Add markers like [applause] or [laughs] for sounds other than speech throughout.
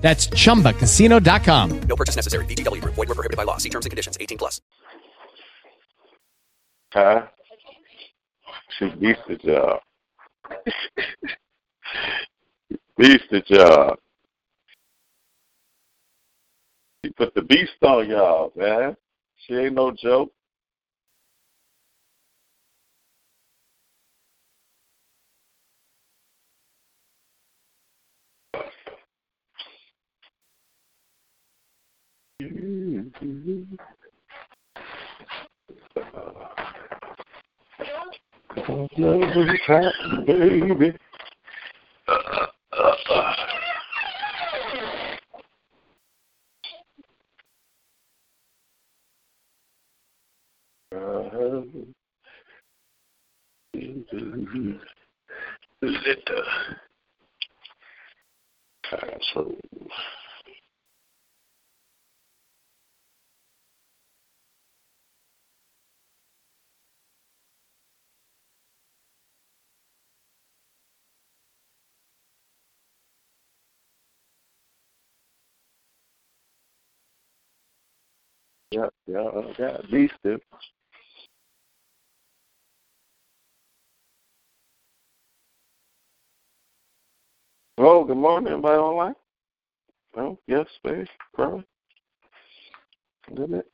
That's chumbacasino.com. No purchase necessary. VGW Group. Void were prohibited by law. See terms and conditions. 18 plus. Huh? She beats the job. [laughs] beats the job. She put the beast on y'all, man. She ain't no joke. Love is hot, baby. Uh, uh, uh. Little asshole. Yep, y'all got beasted. Oh, good morning. Everybody online? Oh, yes, space. Probably. Didn't it?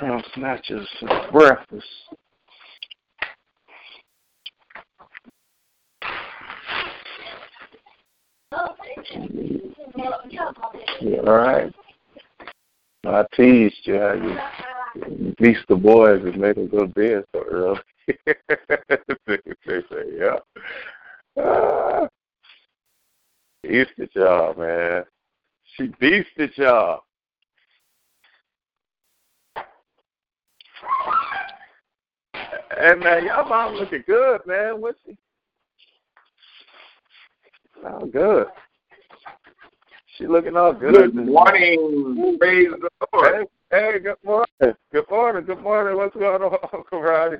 Oh, snatches of breakfast. Yeah, all right. I teased you how you beast the boys and made them go to bed so early. [laughs] they say, yeah. Ah. Beasted y'all, man. She beasted y'all. Hey man, y'all mom looking good, man. What's she? All good. She looking all good. Good morning. Praise the Lord. Hey, hey, good morning. Good morning. Good morning. What's going on, [laughs] Uncle Roddy?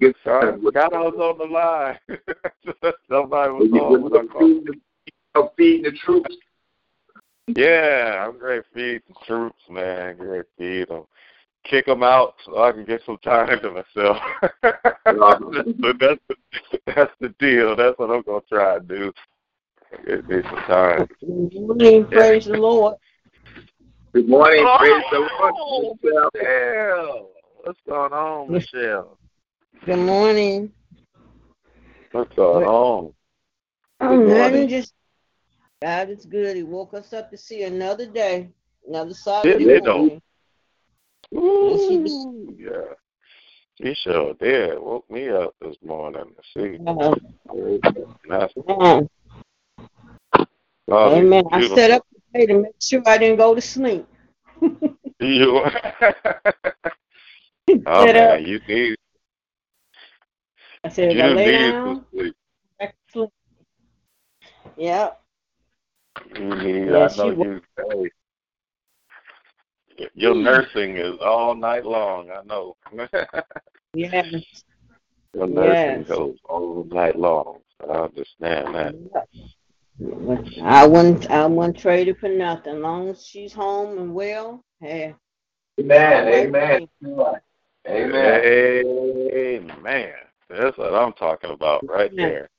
Good Sorry, forgot I was on the line. [laughs] Somebody was on when I called. feeding the, feeding the troops. Yeah, I'm great feed the troops, man. Great feed them. Kick them out so I can get some time to myself. [laughs] but that's the, that's the deal. That's what I'm gonna try to do. Get me some time. Good morning, praise the Lord. Good morning. Oh, praise the Oh, Lord. Michelle. What's going on, Michelle? Good morning. What's going on? Oh, Good man, morning. just God is good. He woke us up to see another day, another Didn't Saturday they, though? morning. Yes, he did. Ooh, yeah. She sure did. Woke me up this morning to see. That's man. oh, Amen. I set up today to make sure I didn't go to sleep. [laughs] You. [laughs] [laughs] oh Set up. man, you need I said, you I lay down, sleep. back to sleep. Yep. You need. Yeah, I know she wa- you. Hey, your nursing is all night long. I know. [laughs] Yes. your nursing Yes. goes all night long. I understand that. Yep. I wouldn't I wouldn't trade it for nothing. As long as she's home and well, hey. Amen. Right. Amen. Amen. Amen. That's what I'm talking about right Yeah. there.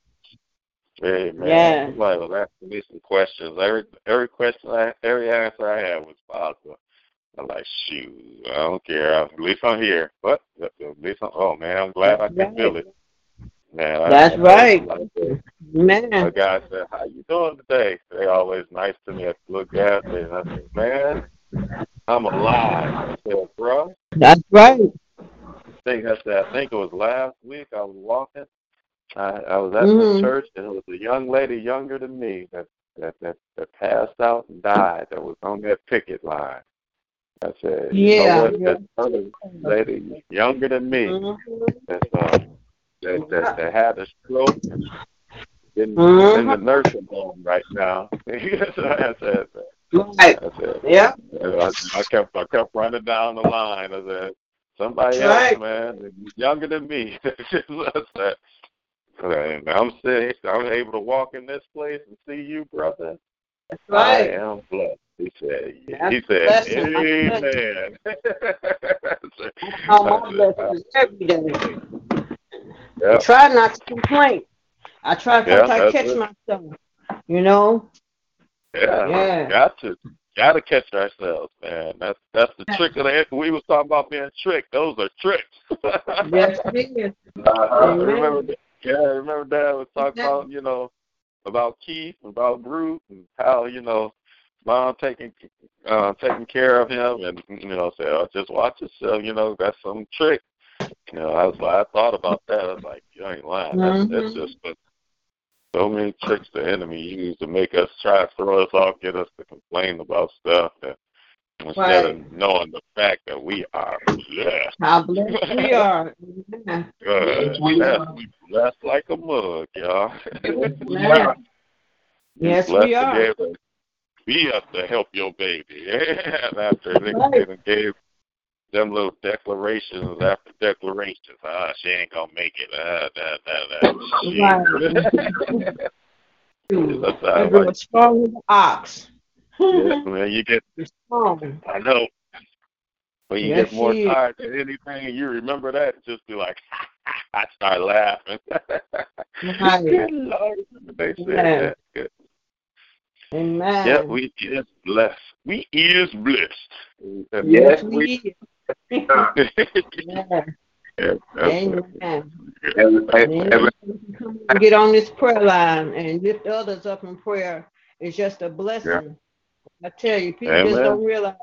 Amen. Yeah. Somebody was asking me some questions. Every every question, I, every answer I had was positive. I'm like, shoot, I don't care. At least I'm here. But at least I'm, oh man, I'm glad I can That's feel it. Man, That's I right. said- Man. A guy said, "How you doing today?" They always nice to me Look at the little gas station. I said, "Man, I'm alive." I said, "Bro, That's right. thing has say, I think it was last week. I was walking. I, I was at Mhm. the church, and it was a young lady younger than me that that that, that passed out and died. That was on that picket line. I said, you Yeah, know what? yeah. That other lady younger than me Mhm. that uh, that, that that had a stroke in, Mhm. in the nursing home right now. [laughs] I said, Right. I said, Yeah. I, I kept I kept running down the line. I said, somebody Right. else, man, younger than me. [laughs] I said, and I'm saying I'm able to walk in this place and see you, brother. That's I right. am blessed. He said, That's he said, Amen. How my blessings every day. yeah, Try not to complain. I try to Yeah, try to catch it. myself. You know? yeah, Yeah. got to, got to catch ourselves, man. That's that's the trick of the. We was talking about being tricked. Those are tricks. [laughs] Yes, it is. Uh, I Amen. remember, yeah, I remember Dad was talking Amen. about, you know, about Keith, about Groot, and how you know, mom taking uh, taking care of him, and you know, say, oh, just watch yourself. You know, that's some trick. You know, I was like, I thought about that. I was like, you ain't lying. That's, that's Mhm. just but so many tricks the enemy used to make us try to throw us off, get us to complain about stuff, that instead Right. of knowing the fact that we are blessed. How blessed we [laughs] are. Amen. Good. we Blessed, are. we blessed like a mug, y'all. Yes, we [laughs] are. Be to up to help your baby. [laughs] and after they, Right. gave them little declarations after declarations, ah, she ain't gonna make it. Ah, that, that, that. Shit. That's how I You're like. strong as an ox. [laughs] Yeah, man, you get. You're strong. I know. When you Yes, get more tired than anything, you remember that. Just be like, [laughs] I start laughing. Good Lord, they said Yeah. that. Good. Amen. Yeah, we is blessed. We is blessed. Yes, Yes, we. [laughs] Yeah. Yeah, Amen. and get on this prayer line and lift others up in prayer is just a blessing. I tell you, people just don't realize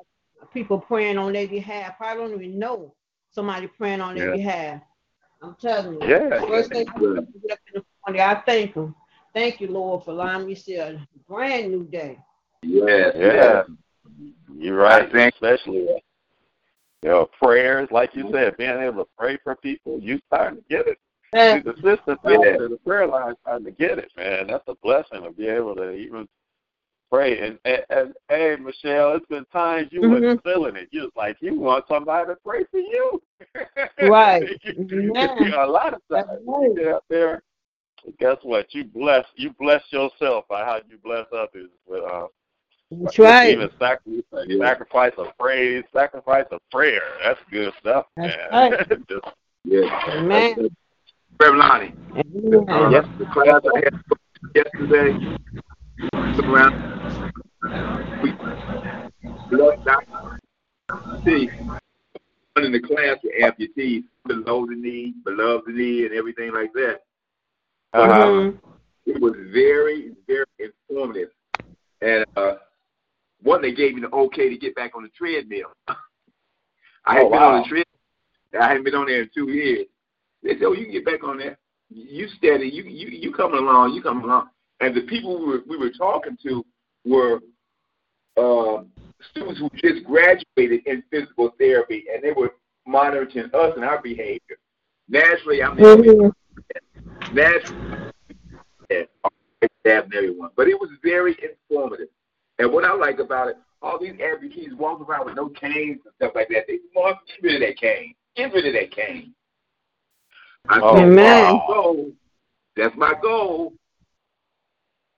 people praying on their behalf. I don't even know somebody praying on their Yeah. behalf. I'm telling you. Yeah. First thing I do get up in the morning, I thank him. Thank you, Lord, for allowing me to see a brand new day. Yes, Yeah. You're right. I think- Especially, uh, you know, prayers, like you said, being able to pray for people, you starting to get it. See, Eh, the sisters Yeah. out the prayer line starting to get it, man. That's a blessing to be able to even pray. And, and, and hey, Michelle, it's been times you Mhm. wasn't feeling it. You was like, you want somebody to pray for you. [laughs] Right. you, Amen. [laughs] a lot of times right. you get out there. Guess what? You bless you bless yourself by how you bless others with uh That's right. even sacrifice, sacrifice of praise, sacrifice of prayer. That's good stuff, That's man. right. [laughs] Just, yes. Amen. Reverend Lonnie, uh, Yes. the class I had yesterday, took around, we looked out, see, one in the class with amputees, below the knee, below the knee, and everything like that. Uh, Mhm. It was very, very informative. And uh, one, they gave me the okay to get back on the treadmill. [laughs] I hadn't Oh, been on the treadmill. I hadn't been on there in two years. They said, "Oh, you can get back on there. You steady. You you you coming along. You coming along." And the people we were we were talking to were um, students who just graduated in physical therapy, and they were monitoring us and our behavior. Naturally, I'm Mhm. Naturally and stabbing everyone. But it was very informative. And what I like about it, all these amputees walking around with no canes and stuff like that. They want get rid of that cane. Get rid of that cane. I Oh, said, Amen. "That's my goal. That's my goal.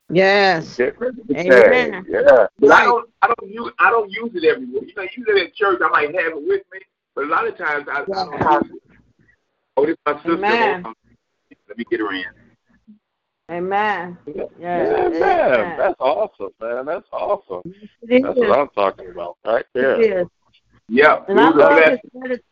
Yes. get rid of the Amen. Yeah. But I don't I don't use I don't use it everywhere. You know, usually at church I might have it with me, but a lot of times I, I don't use it. Oh, this my sister. Amen. Hold on. Let me get her in. Amen. Yeah, Yes. man. Amen. That's awesome, man. That's awesome. That's what I'm talking about right there. It is. Yeah. And I it was a love his attitude.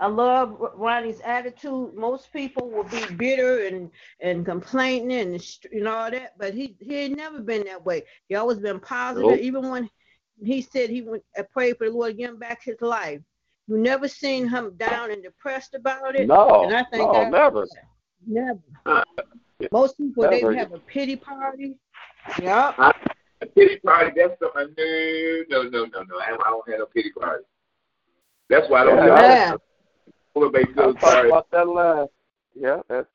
I love Ronnie's attitude. Most people will be bitter and and complaining and and all that, but he he ain't never been that way. He always been positive. Nope. Even when he said he went and prayed for the Lord to give him back his life, You never seen him down and depressed about it. No, and I think no, I- never. Never. Most people Never. they have a pity party. Yep. A pity party, that's something. No, no, no, no, no. I don't, I don't have a pity party. That's why I don't Yeah. have everybody I feels was talking sorry. about that last. Yeah, that's.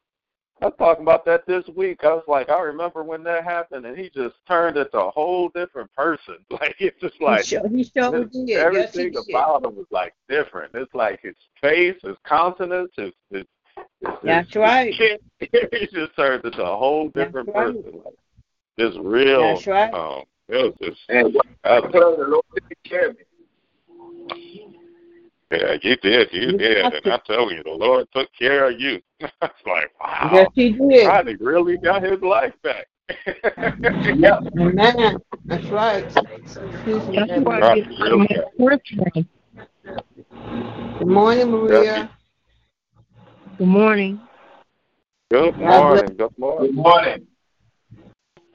I was talking about that this week. I was like, I remember when that happened, and he just turned into a whole different person. [laughs] Like it's just like he sure, he sure This- did. Yes, he everything did. about him was like different. It's like his face, his countenance, his, his, his That's right. [laughs] he just turned into a whole That's different right. person. Like just real. That's right. Um, it was just. And I I was- tell the Lord to take care of me. yeah, you did, you You did, and to. I tell you, the Lord took care of you. [laughs] it's like wow. Yes, he did. God really got his life back. Yeah. Amen. That's right. Excuse. That's why Right. get out of my question. Good morning, Maria. Good morning. Good morning. Good morning. Good morning.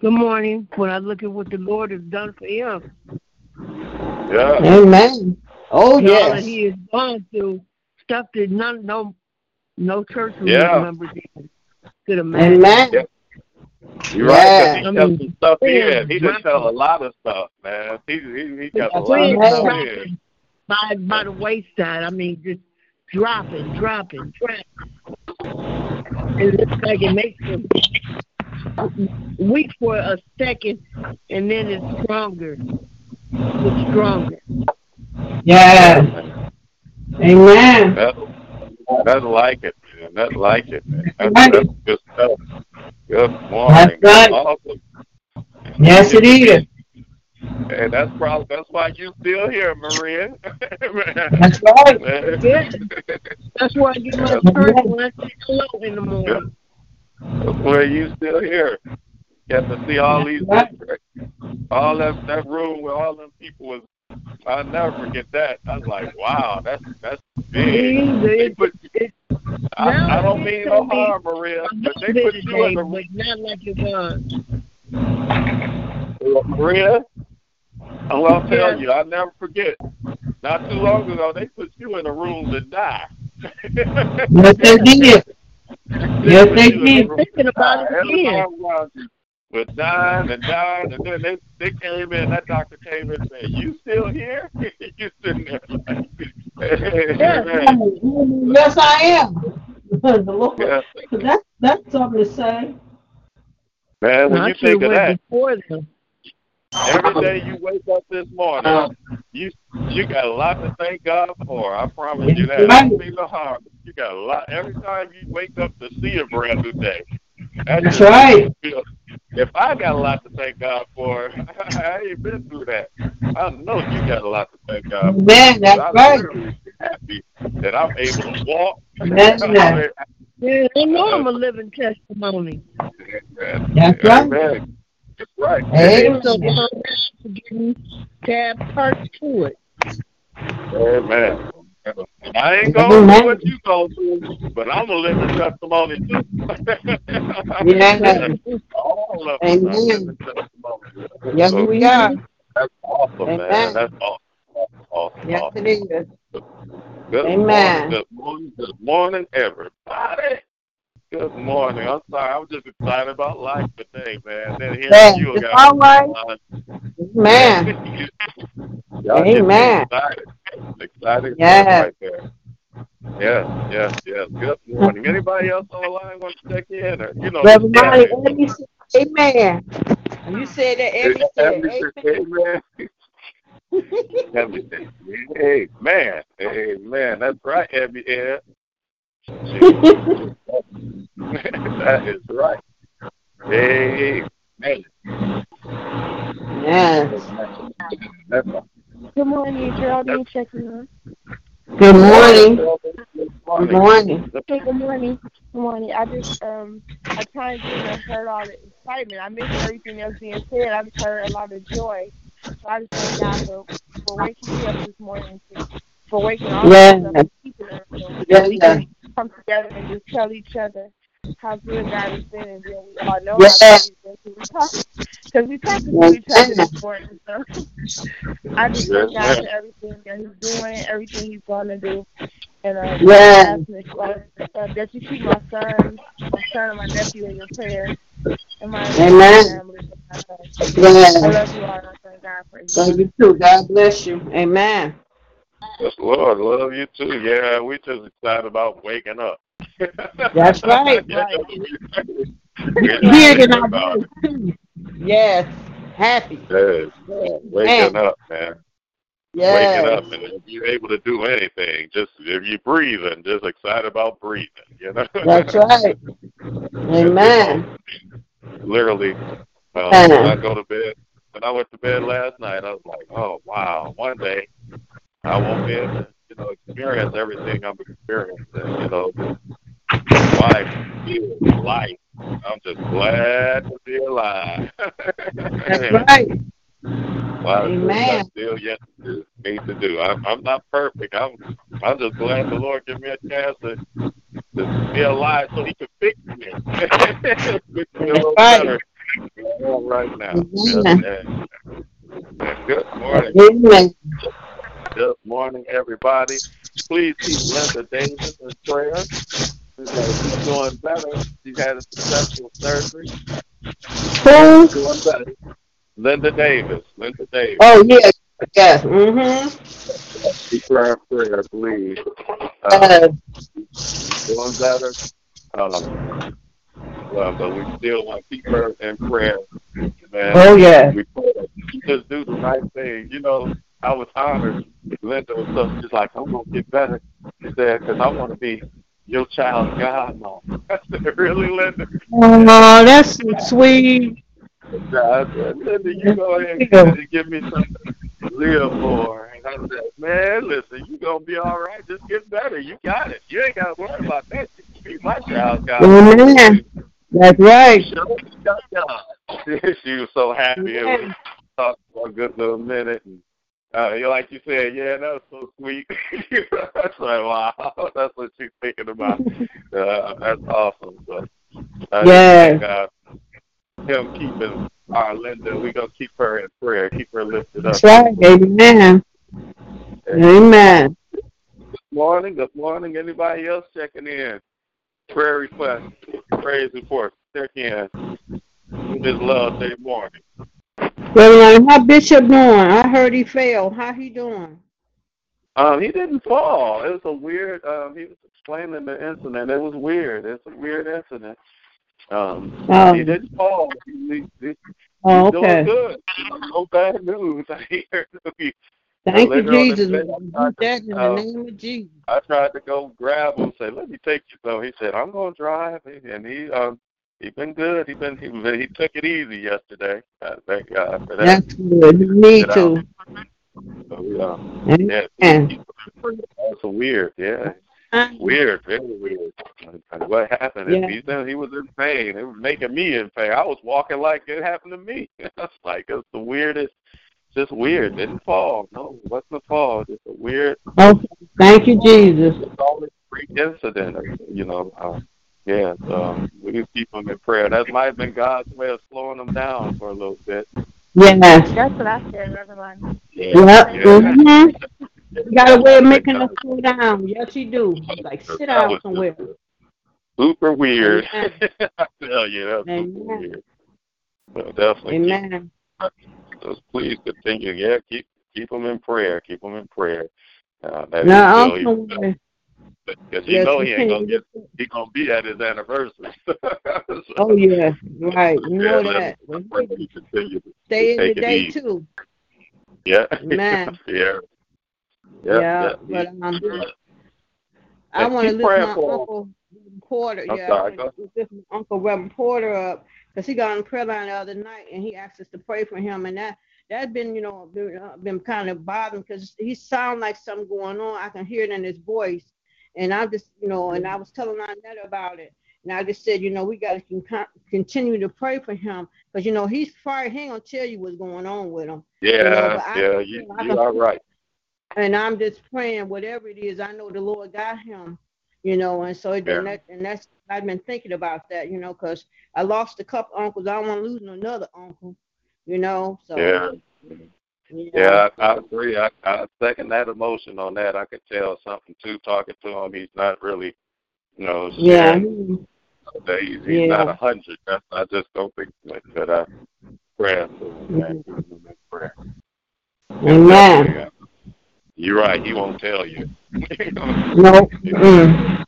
Good morning. When I look at what the Lord has done for him, Yeah. Amen. Oh and all that yes. he has gone through, stuff that none, no, no church Yeah. members even could imagine. Amen. Yeah. You're right, 'cause Yeah. he kept some stuff Yeah. in. He just tell a lot of stuff, man. He he, he got a lot of stuff in. By by the wayside. I mean, just dropping, dropping, dropping. It looks like it makes him weak for a second, and then it's stronger. It's stronger. Yes. Amen. That, that's like it, man. That's like it, man. That's, Right. that's good stuff. Good morning. That's right. Awesome. Yes, it is. And that's probably that's why you still here, Maria. That's right. [laughs] That's why get my church when I in the morning. That's where you still here. Get to see all these all that that room where all them people was I'll never forget that. I was like, wow, that's that's big. They put, I, I don't mean no harm, Maria, but they put you in the not like it was. Maria. Oh, I'm gonna tell Yeah. you, I'll never forget. Not too long ago, they put you in a room to die. Yes, they [laughs] did. Yes, they put you in did. Thinking about it again. around you dying and dying, and then they they came in. That doctor came in and said, "You still here? [laughs] you sitting there?" Like, [laughs] Yeah. man. Yes, I am. the Lord. Yeah. That's that's something to say. Man, when I you should think of that, went before them. Every um, day you wake up this morning, uh, you you got a lot to thank God for. I promise you that. I don't mean no harm. You got a lot. Every time you wake up to see a brand new day. That That's right. feel- If I got a lot to thank God for, [laughs] I ain't been through that. I know you got a lot to thank God for. Amen. That's I'm right. really happy that I'm able to walk. That's [laughs] right. Yeah, I know I'm a living testimony. That's right. Amen. That's right. Amen. So I'm getting to have parts to it. Oh, Amen. I ain't going through what you go through, but I'm a living testimony too. Yeah. All of us Amen. are living testimonies. Yes, So we are. That's awesome, man. That's awesome. Awesome, awesome, Yes, awesome. it is. Good Amen. morning, good morning, good morning, everybody. Good morning. I'm sorry, I'm just excited about life today, man. Then hearing Yeah, you it's guys. all right. Man. [laughs] Y'all get me Amen. Excited. Excited Yeah. right there. Yes, yes, yes. Good morning. Anybody else on the line want to check in? Or, you know, Brother just Ronnie, tap in. Abby said, Amen. And you said that Abby said, Abby said, Amen. Amen. Abby said, Amen. Amen. That's right, Abby. Yeah. [laughs] [laughs] that is right. Amen. Yes. That's Good morning, Geraldine checking in. Good morning. Good Good morning. Hey, good morning. Good morning. I just um I kind of didn't heard all the excitement. I missed everything that was being said. I just heard a lot of joy. So I just thank God for, for waking me up this morning, to, for waking all Yes. of us up and keeping us so Yes, we yes. can come together and just tell each other how good God has been and then we all know Yes. how good he's been. So we talk because we talk to each other this morning. So I just thank God for everything that He's doing, everything He's going to do. And uh, Yes. ask uh, that you keep my son, my son and my nephew in your prayers. And my Amen. family. I love you all. I thank God for you. Love you too. God bless you. Amen. Yes, Lord, love you too. Yeah, we just excited about waking up. That's right. Yeah, Right. we're Here in our about it. too. Yes. Happy. Yes, waking up, man. Yes. Waking up and if you're able to do anything, just if you're breathing, just excited about breathing. You know. That's right. Amen. [laughs] Literally, uh, Amen. when I go to bed, when I went to bed last night, I was like, oh wow, one day I won't be able to, you know, experience everything I'm experiencing. You know, life, feel life. I'm just glad to be alive. That's [laughs] right. Wow, Amen. Still yet to need to do. I'm I'm not perfect. I'm I'm just glad the Lord give me a chance to to be alive so He can fix me. [laughs] fix me a little right. better right now. Amen. Good morning. Amen. Good morning, everybody. Please keep Linda Davis in prayer. She's doing better. She had a successful surgery. Who? Doing better. Linda Davis. Linda Davis. Oh. Yes. Mm-hmm. Keep her in prayer, please. Uh, Uh, doing better. Um, well, but we still want to keep her in prayer. Man, oh yeah. we we just do the right thing. You know, I was honored. Linda was so she's like, I'm gonna get better. She said, because I want to be your child, God. No, [laughs] really, Linda? Oh, that's so sweet. I said, Linda, you go ahead and give me something to live for. And I said, man, listen, you gonna be all right. Just get better. You got it. You ain't got to worry about that. You be my child, God. Amen. That's right. [laughs] she was so happy. It was talked for a good little minute. And, uh, like you said, yeah, that was so sweet. [laughs] that's like, wow, [laughs] that's what she's thinking about. [laughs] Uh, that's awesome. So, uh, thank God him keeping our Linda. We're gonna keep her in prayer, keep her lifted up. That's right. Amen. Amen. Good morning, good morning. Anybody else checking in? Prayer request, praise report, check in. We just love day morning. Well, how Bishop doing? I heard he fell. How he doing? Um, he didn't fall. It was a weird. Um, he was explaining the incident. It was weird. It's a weird incident. Um, Oh. he didn't fall. He, he, he's Oh, doing okay. good. No bad news. [laughs] I hear. He- Thank you, later on in Jesus. the I tried to, the uh, name of Jesus. I tried to go grab him, and say, "Let me take you." So he said, "I'm going to drive," and he um he been good. He been He been. he took it easy yesterday. Uh, thank God for that. That's good. Need Get So, yeah, yeah, that's weird. Yeah, Uh, weird, very weird. And what happened? Yeah. He said he was in pain. It was making me in pain. I was walking like it happened to me. [laughs] It's like it's the weirdest. Just weird. Didn't fall. No, it wasn't a fall. Just a weird Okay. Thank you, Jesus. it's always a freak incident, you know. Uh, yeah, so we just keep them in prayer. That might have been God's way of slowing them down for a little bit. Yes. That's what I said, everyone. Yep. Yeah. hmm You got a way of making us slow down. Yes, you do. Like sit That down was somewhere. just Super weird. Amen. I tell you, that's super Amen. weird. So definitely keep Amen. Just please continue. Yeah, keep keep them in prayer. Keep them in prayer. Uh, that Now, is still also, because you yes, know he ain't gonna get he gonna be at his anniversary. So, [laughs] Oh yeah, right. You know yeah, that. let- pray that he continue Stay in the day easy. too. Yeah. Amen. [laughs] yeah. Yeah, Yeah. but um, yeah. I want to lift my for uncle Reverend Porter. I'm yeah, sorry, lift my uncle Reverend Porter up because he got on the prayer line the other night and he asked us to pray for him, and that that's been you know been, uh, been kind of bothering because he sound like something going on. I can hear it in his voice, and I just you know, and I was telling Annette about it. And I just said, you know, we got to con- continue to pray for him because, you know, he's probably, he ain't going to tell you what's going on with him. Yeah, but I- yeah, you, you, know, you are right. and I'm just praying whatever it is. I know the Lord got him, you know, and so Yeah. and that and that's I've been thinking about that, you know, because I lost a couple uncles. I don't want to lose another uncle, You know, so Yeah. Yeah, I, I agree. I, I second that emotion on that. I could tell something too. Talking to him, he's not really, you know, yeah, he's, he's Yeah. not a hundred. That's I just don't think that, I prayer for him. Mm-hmm. Prayer. amen. Yeah. You're right. He won't tell you. [laughs] Nope. Mm.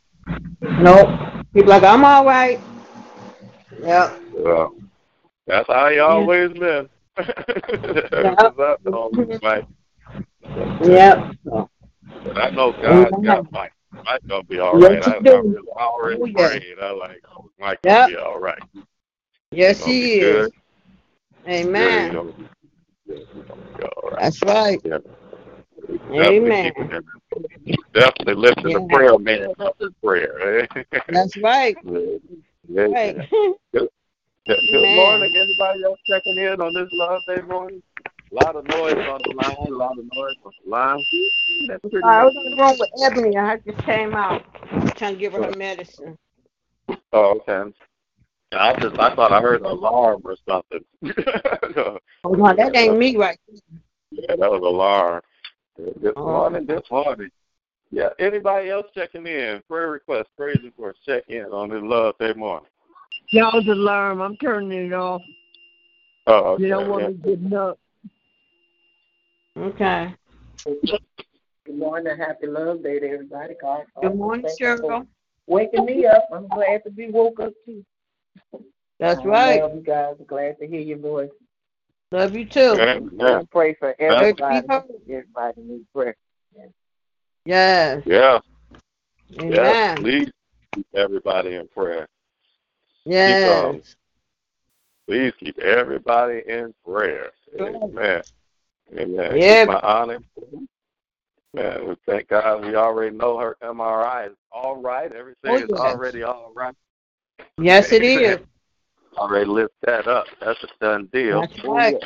Nope. He's like, I'm all right. Yep. Well, that's how he always been. That's I've known, Yep. But [laughs] I know God got Mike. Mike gonna be all Yes, right. I, I really already Oh, yeah. prayed. I like oh, Mike Yep. gonna be all right. Yes, he is. good. Amen. gonna, yeah, he gonna be all right. That's right. Yeah. Definitely Amen. keeping him in- Definitely lifting the Yeah. prayer man prayer. eh? That's right. [laughs] Yeah, Right. Yeah. Good Amen. morning, everybody else checking in on this Love Day morning. A lot of noise on the line, a lot of noise on the line. That's pretty oh, I was much- in the room with Ebony. I just came out. trying to give her her medicine. Oh, okay. I just I thought I heard an alarm or something. [laughs] Oh, no, that ain't me right yeah, that was an alarm. This Oh. morning, this morning. Yeah, anybody else checking in? Prayer request, praise request, check in on this Love Day morning. Y'all's alarm. I'm turning it off. Oh, okay. You don't want yeah. me getting up. Okay. Good morning, and happy love day to everybody. God, Good morning, thank Cheryl. Waking me up. I'm glad to be woke up too. That's I right. love you guys. Glad to hear your voice. Love you too. Yeah, yeah, I pray for everybody. Everybody needs prayer. Yes. yeah, yeah. Amen. Please keep everybody in prayer. Yes. Please keep everybody in prayer. Amen. Amen. Yeah. My honor. Man, we thank God we already know her MRI is all right. Everything Oh, is yes. already all right. Yes, it is. Already lift that up. That's a done deal. That's right.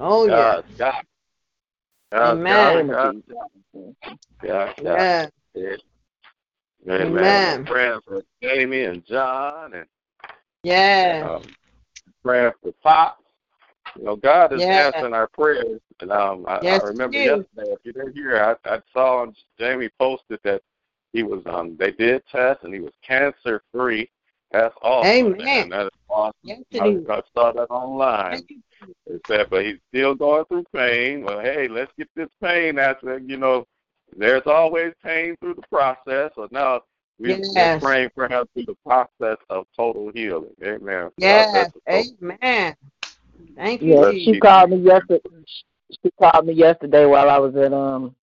Oh, yeah. God, God. God, Amen. God, God. Yeah, yeah. Yeah. Amen. Amen. Praying for Jamie and John and Yeah. um, praying for Pop. You know, God is Yeah. answering our prayers. And um, I, Yes, I remember yesterday, if you didn't hear, I, I saw on Jamie posted that he was um they did test and he was cancer free. That's awesome. Amen. Man. That is awesome. Yes, I. I saw that online. It said, but he's still going through pain. Well, hey, let's get this pain out. You know, there's always pain through the process. So now we- we're Yes. praying for him through the process of total healing. Amen. Yes. Process of total- Amen. Thank you, Yeah, she called me yesterday. She called me yesterday while I was at um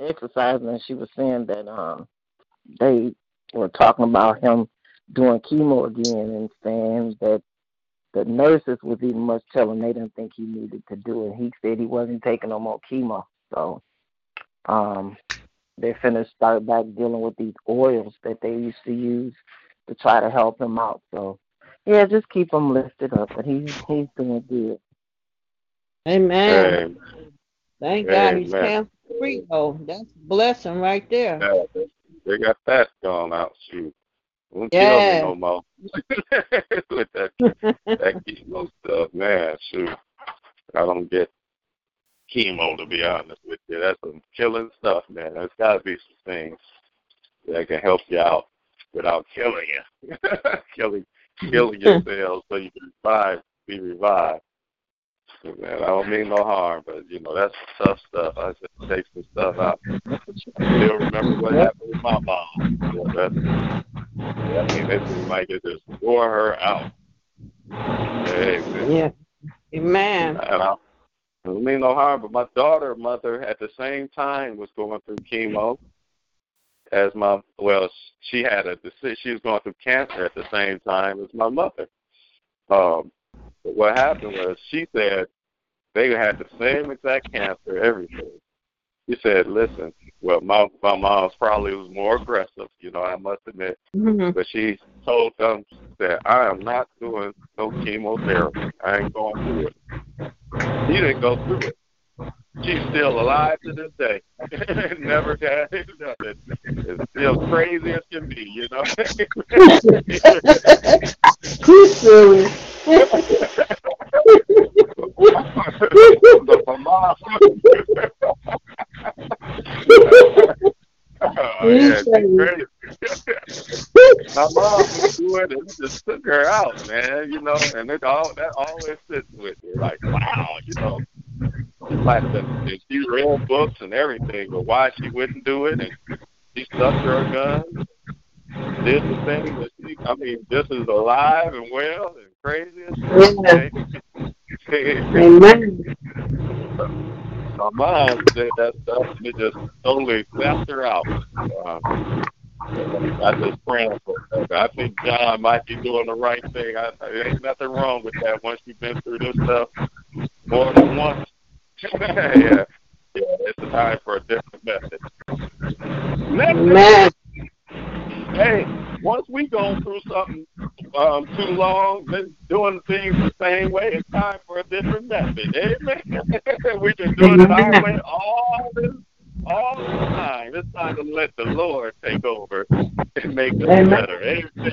exercising, and she was saying that um they were talking about him doing chemo again and saying that the nurses was even much telling they didn't think he needed to do it. He said he wasn't taking no more chemo, so um they're finna start back dealing with these oils that they used to use to try to help him out. So yeah, just keep him lifted up, but he's he's doing good. Amen. Amen. Thank God he's Amen. cancer free though. That's a blessing right there. Yeah, they, they got that gone out. Shoot. Won't Yeah. kill me no more. [laughs] With that that [laughs] chemo stuff, man, shoot. I don't get chemo to be honest with you. That's some killing stuff, man. There's gotta be some things that can help you out without killing you. [laughs] killing killing your [laughs] cells so you can revive be revived. Man, I don't mean no harm, but you know, that's tough stuff. I just take some stuff out. I still remember what happened with my mom. Yeah, that, I mean, it seemed like it just wore her out. Hey. Yeah. Amen. And I, I mean no harm, but my daughter mother at the same time was going through chemo as my well, she had a. She was going through cancer at the same time as my mother. Um, but what happened was she said they had the same exact cancer, everything. She said, "Listen, well, my my mom's probably was more aggressive, you know. I must admit, hmm but she told them that I am not doing no chemotherapy. I ain't going through it. He didn't go through it. She's still alive to this day. [laughs] Never had nothing. It's still crazy as can be, you know. [laughs] [laughs] He's silly. My mom. and just took her out, man. You know, and it all that always sits with you, like, wow, you know. Like the, she read books and everything, but why she wouldn't do it, and she stuck her guns, did the thing that she, I mean, just as alive and well and crazy as she Amen. [laughs] my mom did that stuff and it just totally left her out. Uh, I just praying for her. I think John might be doing the right thing. I, there ain't nothing wrong with that once you've been through this stuff more than once. [laughs] yeah. Yeah, it's time for a different message. Next Amen. Hey, once we go through something um, too long, been doing things the same way, it's time for a different method. Amen. [laughs] We've been doing it our way all this all the time. It's time to let the Lord take over and make us Amen. better. Amen.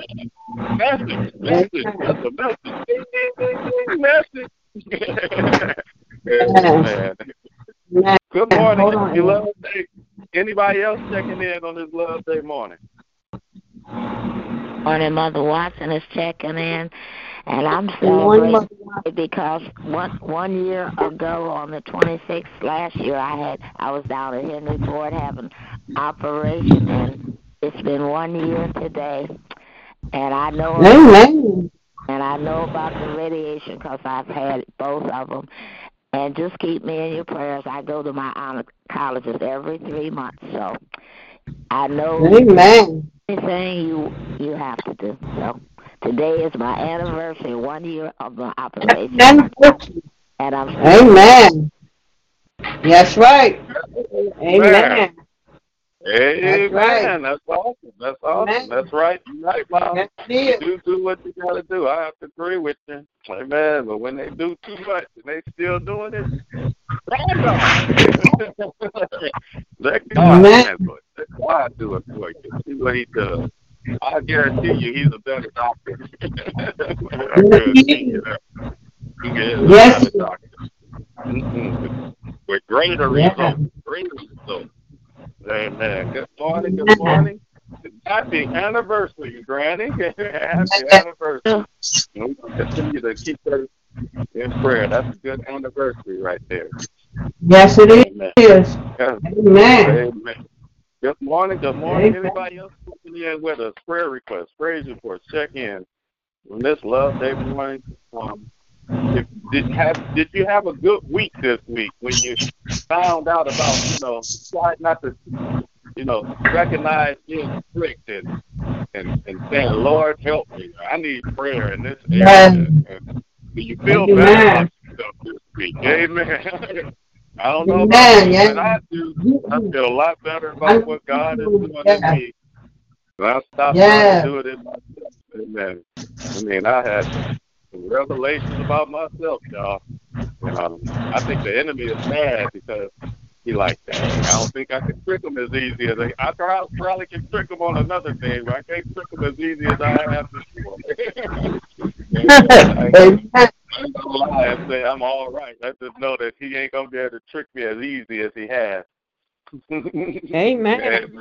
Message, message, that's a message. Ding, ding, ding, message. [laughs] Amen. Good morning. You love day. Anybody else checking in on this love day morning? Morning, Mother Watson is checking in, and I'm celebrating because one one year ago on the 26th last year, I had I was down at Henry Ford having operation, and it's been one year today, and I know Amen. and I know about the radiation because I've had both of them. And just keep me in your prayers. I go to my oncologist every three months, so I know Amen. anything you you have to do. So today is my anniversary, one year of the operation, Anniversary. and I'm Amen. That's right. Amen. Amen. right. That's awesome. That's awesome. Amen. That's right. You're right, Mom. Yes, it is. Do do what you gotta do. I have to agree with you. Amen. But when they do too much and they still doing it, let [laughs] God. let God Amen. Let God do it for you. See what he does. I guarantee you he's a better doctor. I guarantee you that. He is [laughs] a Yes. better doctor. Mm-mm. With greater Yeah. results. Greater results. Amen. Good morning. Good morning. Happy anniversary, Granny. [laughs] Happy anniversary. And We're going to continue to keep her in prayer. That's a good anniversary right there. Yes, it Amen. is. Yeah. Amen. Amen. Good morning. Good morning. Amen. Anybody else coming in with a prayer request, praise report, check in on this Love Day morning? Um, if, did have did you have a good week this week when you found out about you know try not to you know recognize being tricked and and and saying Lord help me I need prayer in this area Amen. and do you feel better about yourself this week Amen [laughs] I don't know about you yeah. but I do I feel a lot better about what God is doing in me and I stopped Yeah. trying to do it in myself Amen I mean I had some revelations about myself, y'all. And um, I think the enemy is mad because he like, dang, I don't think I can trick him as easy as I. I probably can trick him on another thing, but I can't trick him as easy as I have before. [laughs] [laughs] Amen. I ain't gonna lie and say I'm all right. I just know that he ain't gonna be able to trick me as easy as he has. [laughs] Amen. Amen.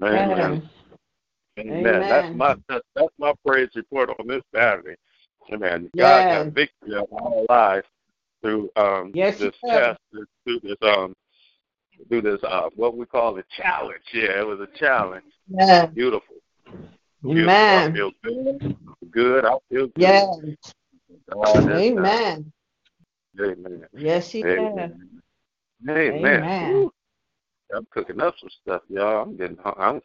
Yeah. Amen. Amen. That's my that's, that's my praise report on this Saturday. Amen. God got victory of our lives through um Yes, this test, through this um through this uh what we call a challenge. Yeah, it was a challenge. Yeah. Beautiful. Beautiful. I feel good. Good. I feel good. Yes. God. Amen. Amen. Yes, he. Amen. Amen. Amen. I'm cooking up some stuff, y'all. I'm getting I'm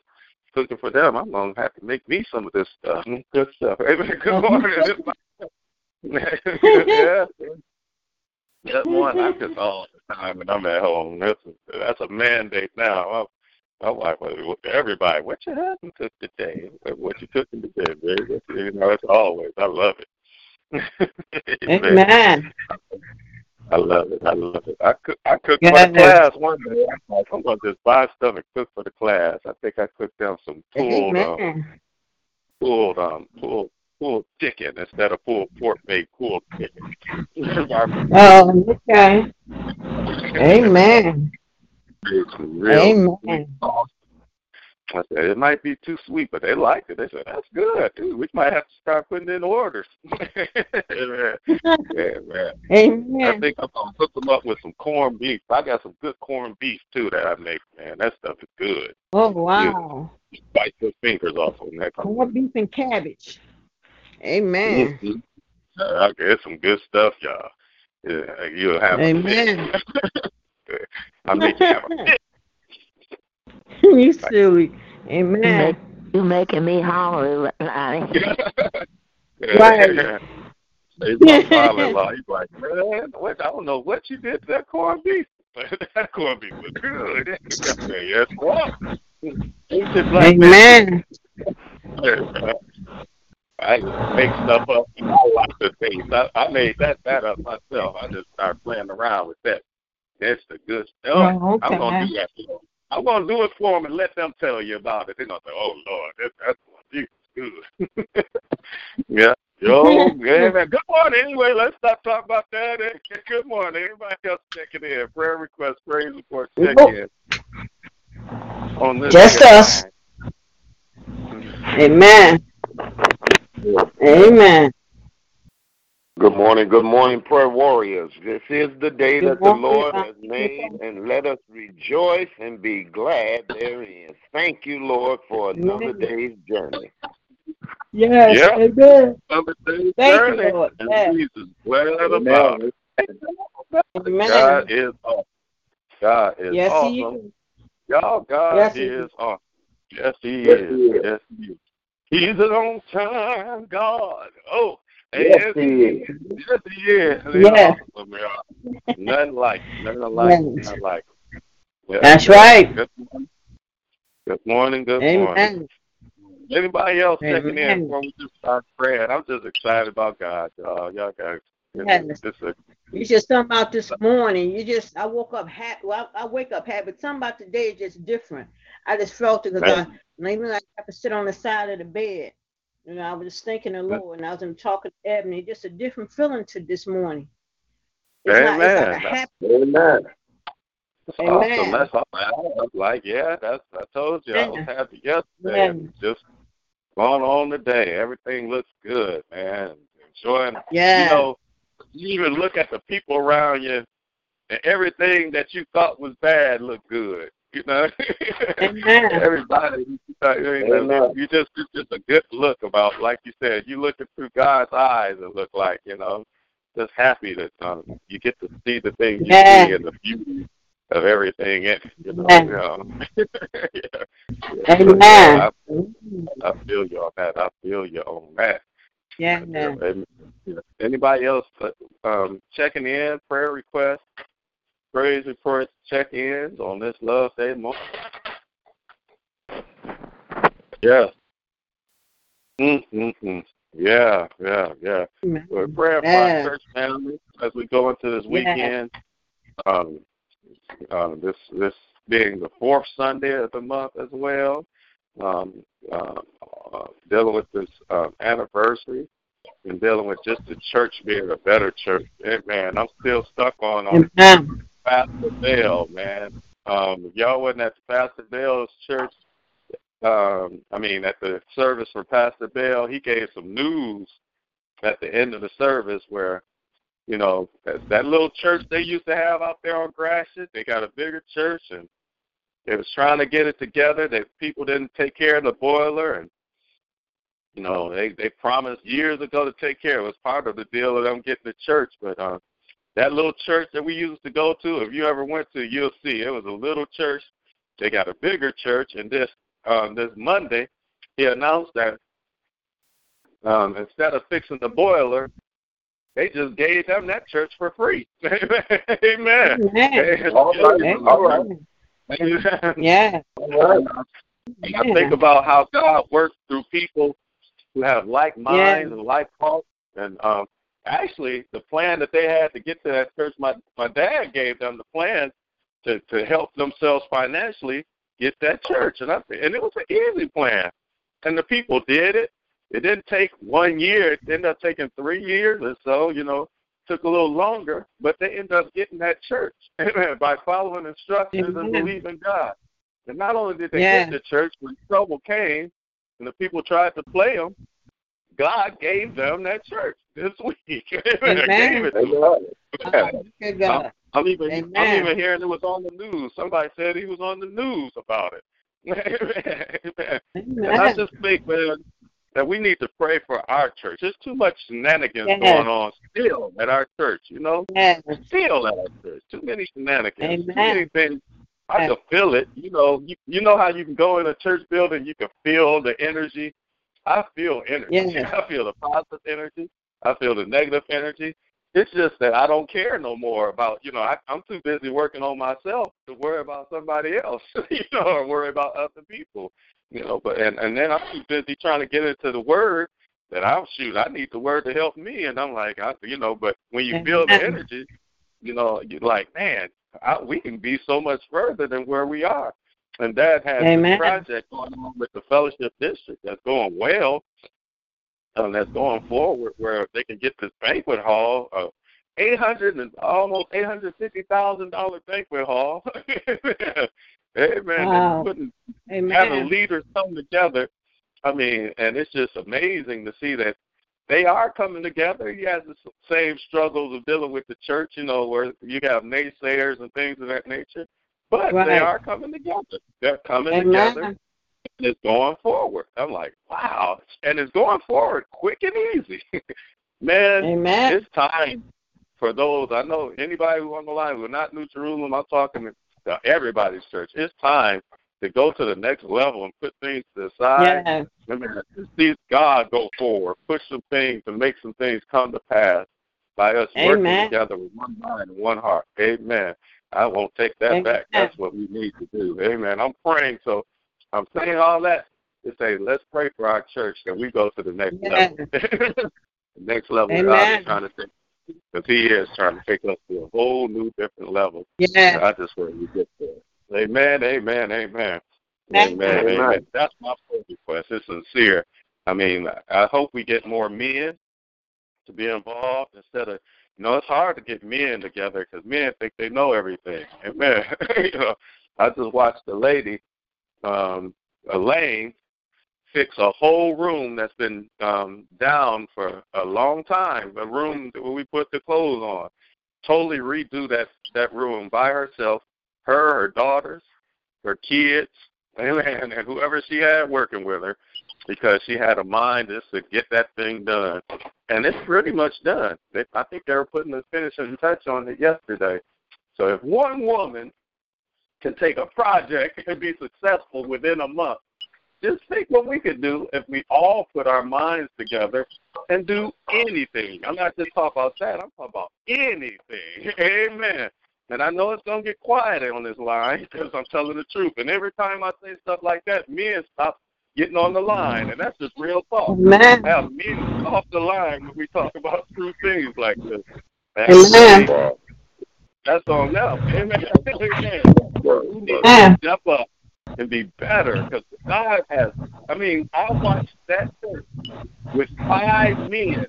cooking for them. I'm gonna have to make me some of this stuff. [laughs] Good stuff. Amen. Good [laughs] morning. yeah. Good morning. I cook all the time when I'm at home. That's a, that's a mandate now. My, my wife, uh, well, everybody, what you having cooked today? What you cooking today, baby? You know, it's always. I love it. [laughs] Amen. I love it. I love it. I cook. I cooked Yes. for the class one day. I'm like, I'm gonna just buy stuff and cook for the class. I think I cooked them some pulled, um, pulled, um, pulled, pulled chicken instead of pulled pork. Made pulled chicken. [laughs] Oh, okay. Amen. It's real Amen. I said, it might be too sweet, but they liked it. They said, that's good, dude. We might have to start putting in orders. [laughs] Yeah, man. I think I'm going to hook them up with some corned beef. I got some good corned beef, too, that I make, man. That stuff is good. Oh, wow. You bite your fingers off on that. Corned beef and cabbage. Amen. Mhm. Uh, it's some good stuff, y'all. Yeah, you'll have Amen. [laughs] I make you have a fit. [laughs] [laughs] you silly. You make, Amen. you making me hungry, Lonnie. Right. It's my father-in-law. He's like, man, what, I don't know what you did to that corned beef. [laughs] that corned beef was good. [laughs] Said, yes, well. Ain't it Amen. man? I make stuff up. I like the things. I, I made that that up myself. I just started playing around with that. That's the good stuff. Oh, I'm gonna do that. I'm gonna do it for them and let them tell you about it. They're gonna say, "Oh Lord, that, that's what Jesus good." [laughs] yeah. Yo, [laughs] yeah, man. Good morning. Anyway, let's stop talking about that. Good morning. Everybody else checking in. Prayer request, praise report, check in. On this Just here us. Amen. Amen. Good morning, good morning, prayer warriors. This is the day that the Lord has made, and let us rejoice and be glad therein. Thank you, Lord, for another day's journey. Yes. Yeah. Amen. Another day's Thank you, journey, Lord. and Yes. Jesus glad about it. Amen. God is awesome. God is Yes, he awesome. is. Y'all, God Yes, he is is. awesome. Yes, He Yes, is. he is. Yes, He is. He's an on-time God. Oh, and Yes, yes, he He is. is. Yes, He is. Yes. awesome. Nothing like, nothing like, Yes. nothing like. Yes, That's yes. right. Good morning. Good morning. Good morning. Anybody else checking in before we just start praying? I'm just excited about God, y'all. Y'all got Yes. this is You just talking about this morning. You just I woke up happy. Well, I, I wake up happy, but something about today is just different. I just felt it because I maybe I have to sit on the side of the bed. You know, I was just thinking the Lord, and I was in talking to Ebony. Just a different feeling to this morning. It's not. It's like Amen. happy. Amen. That's Amen. awesome. That's awesome. I was like, yeah, that's I told you I was happy yesterday. And just going on today. Everything looks good, man. Enjoying Yeah. you know, you even look at the people around you and everything that you thought was bad looked good. You know? Amen. [laughs] Everybody you know, you just it's just a good look about like you said, you looking through God's eyes it look like, you know. Just happy that um, you get to see the things you Yeah. see and the beauty of everything in it, you know. Yeah. You know. [laughs] yeah. Amen. Yeah, I, I feel you on that. I feel you on that. Yeah. And, yeah. Anybody else uh, um, checking in, prayer requests, praise reports, check ins on this Love Day morning? Yeah. Mm-hmm. Yeah, yeah, yeah. We're praying for our Yeah. church family as we go into this Yeah. weekend. Um, um, this this being the fourth Sunday of the month as well. Um, uh, uh, dealing with this um, anniversary and dealing with just the church being a better church. And, man, I'm still stuck on on. Pastor Bell, man. Um, y'all wasn't at Pastor Bell's church, um, I mean, at the service for Pastor Bell, he gave some news at the end of the service where, you know, that, that little church they used to have out there on Gratiot, they got a bigger church, and they was trying to get it together. That people didn't take care of the boiler, and you know, they they promised years ago to take care. It was part of the deal of them getting the church, but uh, that little church that we used to go to, if you ever went to, you'll see it was a little church. They got a bigger church, and this um, this Monday, he announced that um, instead of fixing the boiler, they just gave them that church for free. [laughs] Amen. Amen. All right. Amen. All right. Yeah. And I think about how God works through people who have like minds and like thoughts. And um, actually, the plan that they had to get to that church, my my dad gave them the plan to to help themselves financially get that church, and I and it was an easy plan, and the people did it. It didn't take one year; it ended up taking three years or so. You know, took a little longer, but they ended up getting that church [laughs] Amen. by following instructions and believing God. And not only did they Yeah. get the church, when trouble came and the people tried to play them, God gave them that church this [laughs] week. Amen. [laughs] Amen. Gave it to them. Good God. I'm even I'm even hearing it was on the news. Somebody said he was on the news about it. [laughs] Amen. And I just think, man, that we need to pray for our church. There's too much shenanigans Yes. going on still at our church, you know? Yes. Still at our church. Too many shenanigans. Too many things. I Yes. can feel it. You know, you, you know how you can go in a church building, you can feel the energy. I feel energy. Yes. [laughs] I feel the positive energy. I feel the negative energy. It's just that I don't care no more about, you know, I, I'm too busy working on myself to worry about somebody else, [laughs] you know, or worry about other people, you know. But and and then I'm too busy trying to get into the word that I'm shoot. I need the word to help me, and I'm like, I, you know. But when you feel the energy, you know, you're like, man, I, we can be so much further than where we are. And Dad has Amen. this project going on with the fellowship district that's going well, and that's going forward where they can get this banquet hall, uh, eight hundred and almost eight hundred fifty thousand dollar banquet hall. [laughs] Amen. Wow. Putting Amen. having leaders come together. I mean, and it's just amazing to see that they are coming together. He has the same struggles of dealing with the church, you know, where you have naysayers and things of that nature. But they are coming together. They're coming Amen. together and it's going forward. I'm like, wow. And it's going forward quick and easy. [laughs] Man, Amen. it's time for those. I know anybody who on the line, we're not New Jerusalem, I'm talking to everybody's church. It's time to go to the next level and put things to the side. Yes. I mean, see God go forward, push some things and make some things come to pass by us working together with one mind and one heart. Amen. I won't take that Amen. back. That's what we need to do. Amen. I'm praying. So I'm saying all that to say, let's pray for our church that we go to the next Yes. level. the [laughs] next level God Amen. is trying to take. Because He is trying to take us to a whole new, different level. Yes. I just want to get there. Amen, amen, amen. Thank Amen, amen. That's my prayer request. It's sincere. I mean, I hope we get more men to be involved instead of, you know, it's hard to get men together because men think they know everything. [laughs] Amen. you know, I just watched a lady, um, Elaine, fix a whole room that's been um, down for a long time. A room where we put the clothes on. Totally redo that that room by herself. Her, her daughters, her kids, [laughs] amen, and whoever she had working with her, because she had a mind just to get that thing done. And it's pretty much done. They, I think they were putting the finishing touch on it yesterday. So if one woman can take a project [laughs] and be successful within a month, just think what we could do if we all put our minds together and do anything. I'm not just talking about that. I'm talking about anything. [laughs] Amen. And I know it's going to get quiet on this line [laughs] because I'm telling the truth. And every time I say stuff like that, men stop getting on the line. And that's just real talk. Amen. I have men off the line when we talk about true things like this. Amen. That's on them. Amen. Amen. We need to step up and be better because God has. I mean, I watched that church with five men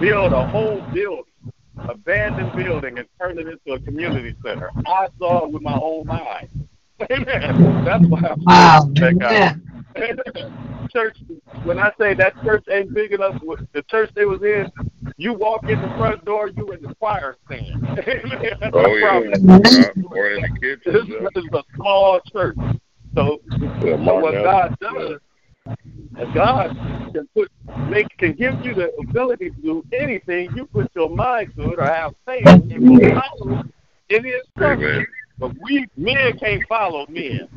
build a whole building, abandoned building, and turn it into a community center. I saw it with my own eyes. Amen. That's why I'm Wow. check out. Amen. [laughs] church. When I say that church ain't big enough, the church they was in, you walk in the front door, you in the choir stand. [laughs] That's Oh, yeah. problem. Yeah, Or in the kitchen. This kitchen. is a small church. So, Yeah, so what God does, is God can put make can give you the ability to do anything you put your mind to it or have faith and you follow any instruction. Amen. But we men can't follow men.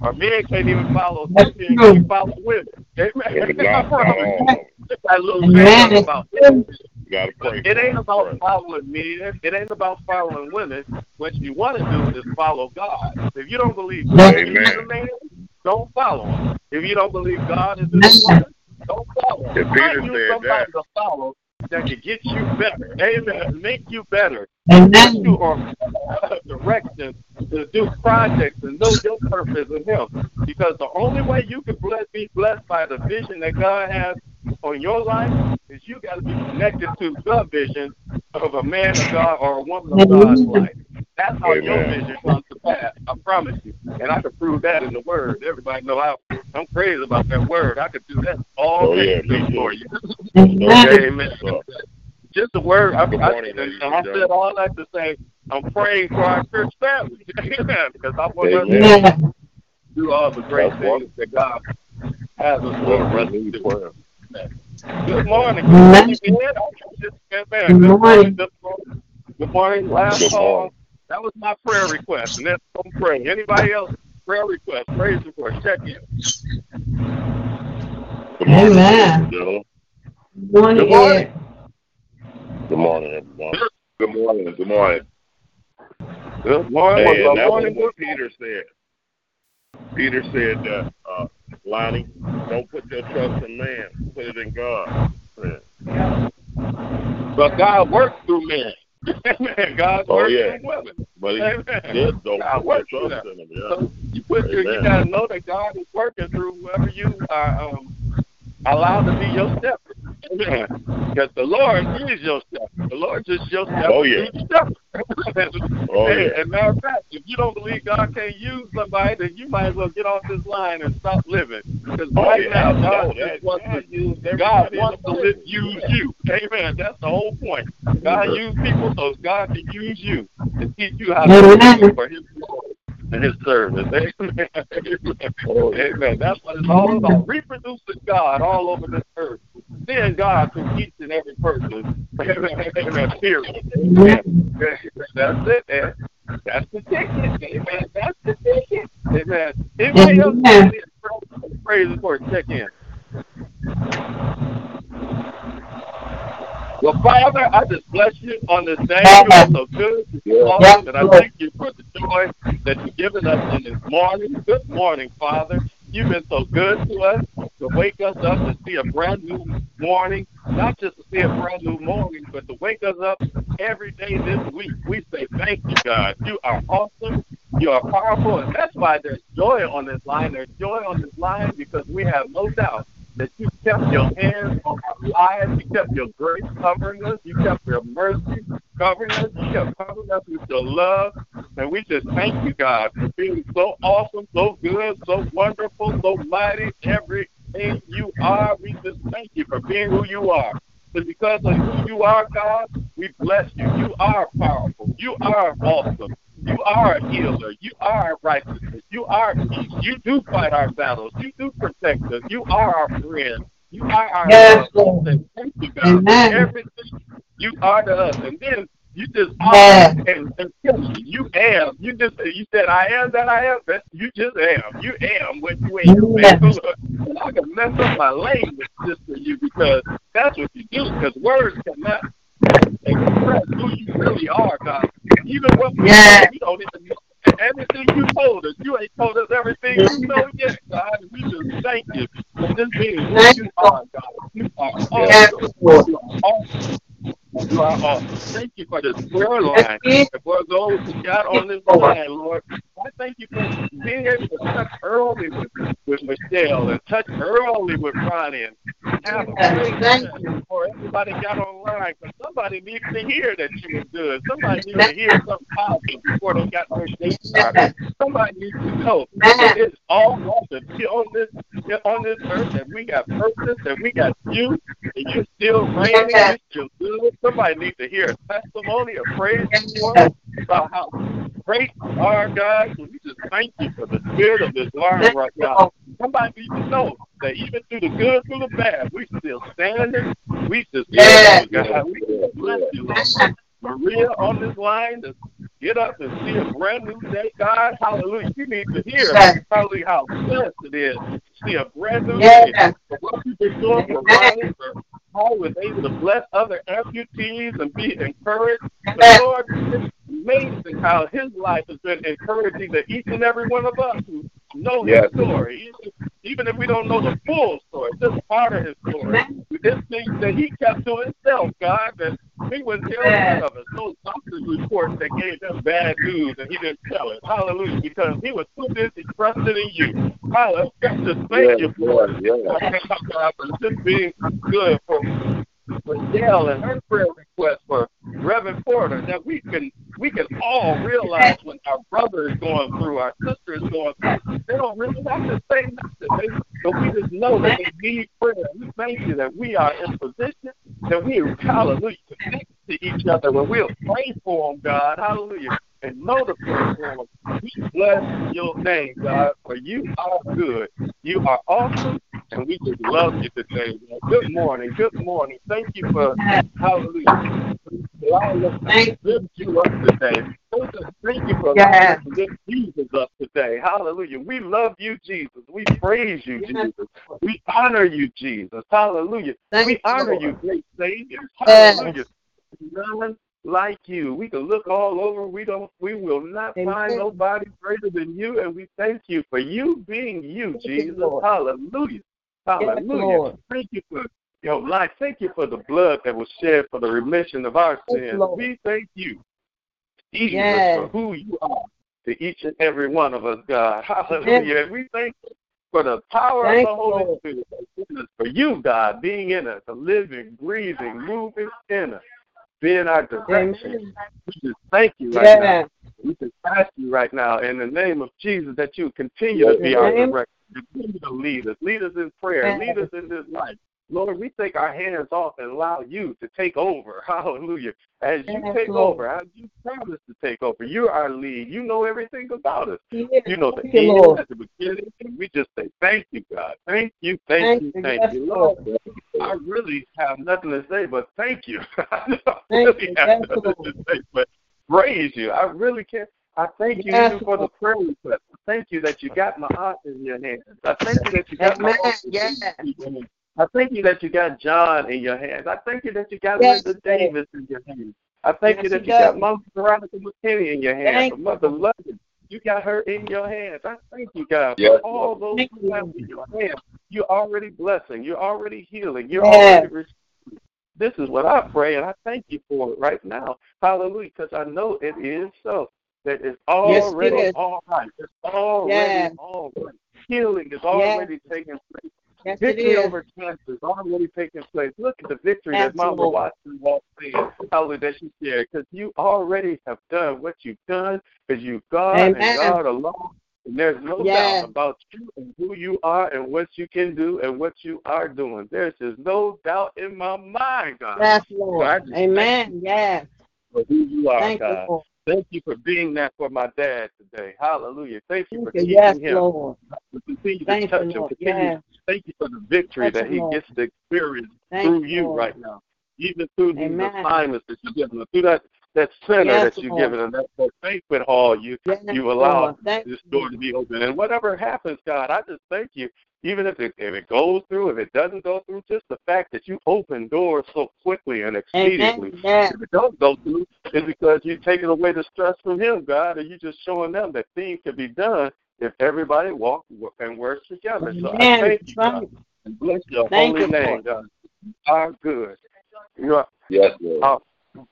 Or men can't even follow men can't follow women. Yeah, Amen. but not, not all of them. That little Amen. about You got to pray. it ain't about Pray. following men. It ain't about following women. What you want to do is follow God. If you don't believe God is a man, don't follow him. If you don't believe God is a woman, don't follow him. If Peter you said somebody that. to follow that can get you better. Amen. Make you better. Amen. Put you on direction to do projects and know your purpose in Him. Because the only way you can bless, be blessed by the vision that God has on your life is you got to be connected to the vision of a man of God or a woman of God's life. That's how your Amen. vision comes to pass. I promise you. And I can prove that in the Word. Everybody know how I'm crazy about that Word. I could do that all Oh, day yeah, me [laughs] for you. Amen. Amen. Just the Word. I, Good I, morning, ladies and I and said all that to say I'm praying for our church family. [laughs] Because I want us Amen. to do all the great That's things that God has us for Well, the we rest of the prayer. Good morning. Good morning, Good morning. Good morning. Good morning. Last Good call. That was my prayer request, and that's what I'm praying. Anybody else prayer request, praise report, check in. Good morning, Amen. ladies and gentlemen. Morning, Good morning. Good morning, everyone. Good morning. Good morning. Good morning. Hey, and Good that was morning. what Peter said. Peter said that, uh, Lonnie, don't put your trust in man, put it in God. Yeah. But God works through men. Amen. God Oh, yeah. But he Amen. don't God works through trust them. in him. Yeah. So you put your, you gotta know that God is working through whoever you are um, allowed to be your shepherd. Amen. Because the Lord is your shepherd. The Lord is your shepherd. Oh, yeah. Shepherd. [laughs] Oh, Hey, yeah. And matter of fact, if you don't believe God can use somebody, then you might as well get off this line and stop living. Because Oh, right yeah. now, God that- just wants God to, used God wants to live, use you. Amen. That's the whole point. God used people so God can use you and teach you how to live for His glory and His service. [laughs] Amen. Oh, yeah. Amen. That's what it's all about. Reproducing God all over this earth. Seeing God through each and every person. Amen. Period. Amen. That's it, man. That's the ticket. Amen. That's the ticket. Amen. Anybody else praise for check in? Well, Father, I just bless you on this day. You are so good. Awesome. And I thank you for the joy that you've given us in this morning. Good morning, Father. You've been so good to us to wake us up to see a brand new morning. Not just to see a brand new morning, but to wake us up every day this week. We say thank you, God. You are awesome. You are powerful. And that's why there's joy on this line. There's joy on this line because we have no doubt that you kept your hands on our lives. You kept your grace covering us. You kept your mercy covering us. You kept covering us with your love. And we just thank you, God, for being so awesome, so good, so wonderful, so mighty. Everything you are, we just thank you for being who you are. But because of who you are, God, we bless you. You are powerful. You are awesome. You are a healer. You are righteousness. You are peace. You do fight our battles. You do protect us. You are our friend. You are our Yes. Lord. Thank you, God, Amen. for everything you are to us. And then you just Yes. are and, and you am. You just you said I am that I am. That you just am. You am what you am. Yes. Man, look, I can mess up my language just for you because that's what you do. Because words cannot express who you really are, God. Even what we Yes. know, we don't even know everything you told us. You ain't told us everything you know yet, God. We just thank you for just being who you are, God. You are awesome. You are awesome. You are awesome. Thank you for this prayer line. And for those who got on this line, Lord, I thank you for being able to touch early with, with Michelle and touch early with Ronnie and have Thank time before everybody got online. Because somebody needs to hear that you. Somebody needs to hear something positive before they got their day started. Somebody needs to know that it's all wrong to be on this on this earth, that we got purpose, that we got you, and you're still reigning, you're still good. Somebody needs to hear a testimony, a praise report about how great you are, God. So we just thank you for the spirit of this line right now. Somebody needs to know that even through the good, through the bad, we still standing. We just you, God. We just bless you, Lord. Maria on this line to get up and see a brand new day, God. Hallelujah. You need to hear probably how blessed it is to see a brand new day. Yes. For what you've been doing for Ronnie, for how he was able to bless other amputees and be encouraged. But Lord, it's amazing how his life has been encouraging to each and every one of us who know Yes. his story. Even, even if we don't know the full story, just part of his story. This thing that he kept to himself, God, that he wouldn't tell of us. Those doctor's reports that gave him bad news and he didn't tell it. Hallelujah. Because he was too busy trusting in you. Hallelujah. Just thank you for Yes, yes. God, for just being good for for Dell and her prayer request for Reverend Porter, that we can we can all realize when our brother is going through, our sister is going through, they don't really have to say nothing. They, but we just know that they need prayer. We thank you that we are in position, that we hallelujah, connected to each other, when we'll pray for them, God, hallelujah, and know to pray for them. We bless your name, God, for you are good. You are awesome, and we just love you today. Good morning. Good morning. Thank you for, hallelujah, allowing us to lift you up today. Thank you for allowing Yes. us to lift Jesus up today. Hallelujah. We love you, Jesus. We praise you, Jesus. We honor you, Jesus. Hallelujah. Thank we honor you, great Savior. Hallelujah. None like you. We can look all over. We don't. We will not Amen. find nobody greater than you. And we thank you for you being you, Thank Jesus. Hallelujah. Hallelujah. Lord. Thank you for your life. Thank you for the blood that was shed for the remission of our sins. Lord. We thank you, Jesus, Yes. for who you are to each and every one of us, God. Hallelujah. And we thank you for the power Thank of the Holy Lord. Spirit. For you, God, being in us, a living, breathing, moving in us, being our direction. Amen. We just thank you right now. We just ask you right now in the name of Jesus that you continue to be our Amen. director. Continue to lead us. Lead us in prayer. Lead us in this life. Lord, we take our hands off and allow you to take over. [laughs] Hallelujah. As you take over, as you promise to take over, you're our lead. You know everything about us. Yes. You know the end the beginning. We just say, Thank you, God. Thank you, thank, Thank you, you. thank you. Lord. I really have nothing to say but thank you. [laughs] I Thank really you. have nothing to say but praise you. I really can't. I thank you for the prayer request. I thank you that you got my aunt in your hands. I thank you that you got my Amen. uncle Yes. in your hands. I thank you that you got John in your hands. I thank you that you got Yes, Linda Davis in your hands. I thank Yes, you that you got does. Mother Veronica McKinney in your hands. Mother London, you got her in your hands. I thank you, God, Yes, for all those Thank who have in your hands. You're already blessing. You're already healing. You're Yes. already restoring. This is what I pray, and I thank you for it right now. Hallelujah, because I know it is so. That it's Yes, it already is. all right. It's already Yes. all right. Healing is already taking place. Yes, Victory over cancer is already taking place. Look at the victory Yes, that Mama Watson walked in. Hallelujah, that she shared. Because you already have done what you've done, because you've God Amen. and God alone. And there's no Yes. doubt about you and who you are and what you can do and what you are doing. There's just no doubt in my mind, God. Yes, Lord. Just Amen. Yes. for who you are, Thank you, God. Lord. Thank you for being that for my dad today. Hallelujah. Thank you for you. keeping Yes, him. Lord. To continue to Thank you, touch him. Continue. Yes. Thank you for the victory Touch that he Lord. gets to experience Thank through you, you Lord. right now. Even through these Amen. assignments that you've given him, through that, that center Yes, that you've Lord. given him, that, that banquet hall you Yes, you allow Lord. This door to be open. And whatever happens, God, I just thank you. Even if it if it goes through, if it doesn't go through, just the fact that you open doors so quickly and expediently. Amen. Yes. If it does go through, it's because you're taking away the stress from him, God, and you're just showing them that things can be done if everybody walks and works together. So I Amen. thank you, God, right. and bless your Thank holy you, name, Lord. God. You are good. You are Yes, Lord. awesome.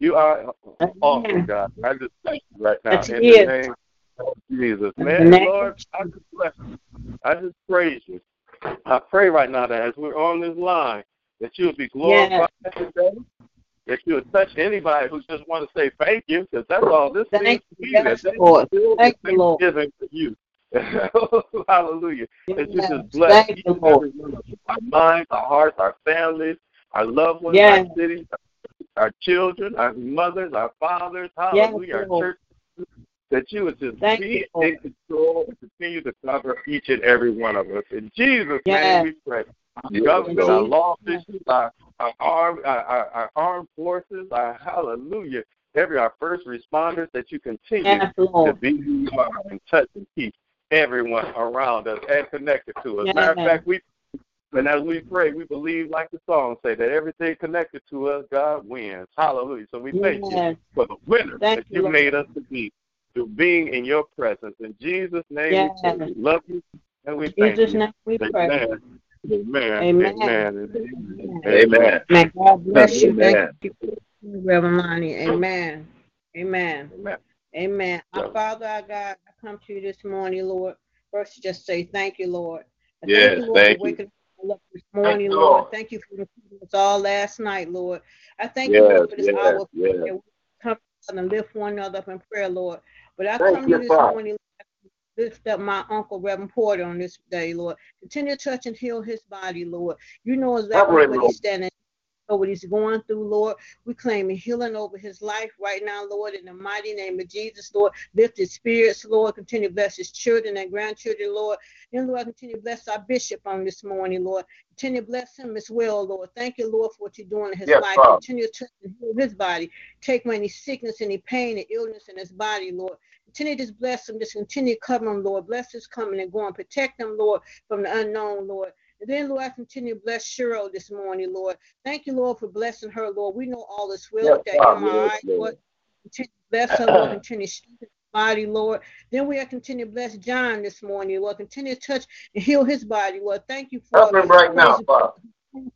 You are oh awesome, Amen. God. I just thank you right now Yes, in he the name of Jesus. Man, Lord, I just bless you. I just praise you. I pray right now that as we're on this line, that you will be glorified today, that you will touch anybody who just want to say thank you, because that's all this Thank is to you. me. Yes, That Lord. Thank you, Lord. for you. [laughs] Hallelujah. That you just bless Thank you, Lord. every one of us, our minds, our hearts, our families, our loved ones, Yes. our cities, our children, our mothers, our fathers, Yes, hallelujah, our Lord. church, that you would just Thank be you, in control and continue to cover each and every one of us. In Jesus' Yes. name we pray. Our Yes, government, our law officials, our, our, armed, our, our, our armed forces, our hallelujah, every our first responders, that you continue Yes, to be who you are and touch and keep everyone around us and connected to us. Matter of fact, we and as we pray, we believe, like the song say, that everything connected to us, God wins. Hallelujah. So we thank you for the winner Thank that you, you Lord. made us to be, through being in your presence. In Jesus' name Yes. we love you and we thank Jesus' you. name we pray. Amen. Amen. Amen. Amen. and Amen. Amen. God bless you. Amen. Thank you, Reverend Lonnie. Amen. Amen. Amen. Amen. Uh, our Father, our God, I come to you this morning, Lord. First, just say thank you, Lord. Yes, thank you, Lord, thank for you. waking us up this morning, you, Lord. Lord. Thank you for us all last night, Lord. I thank you, Lord, for this yes, hour yes. We come and lift one another up in prayer, Lord. But I Thank come to this Father. morning, lift up my uncle Reverend Porter on this day, Lord. Continue to touch and heal his body, Lord. You know exactly what he's standing. Know what he's going through, Lord. We claim healing over his life right now, Lord, in the mighty name of Jesus, Lord. Lift his spirits, Lord. Continue to bless his children and grandchildren, Lord. And Lord, continue to bless our bishop on this morning, Lord. Continue to bless him as well, Lord. Thank you, Lord, for what you're doing in his Yes, life. Father. Continue to heal his body. Take away any sickness, any pain, any illness in his body, Lord. Continue to bless him. Just continue to cover him, Lord. Bless his coming and going. Protect him, Lord, from the unknown, Lord. And then, Lord, I continue to bless Cheryl this morning, Lord. Thank you, Lord, for blessing her, Lord. We know all is well Yes, with that. MRI, Lord. Continue to bless her, Lord. [clears throat] Continue to body, Lord. Then we are continue to bless John this morning, Lord. Continue to touch and heal his body, Lord. Thank you for right now, Father.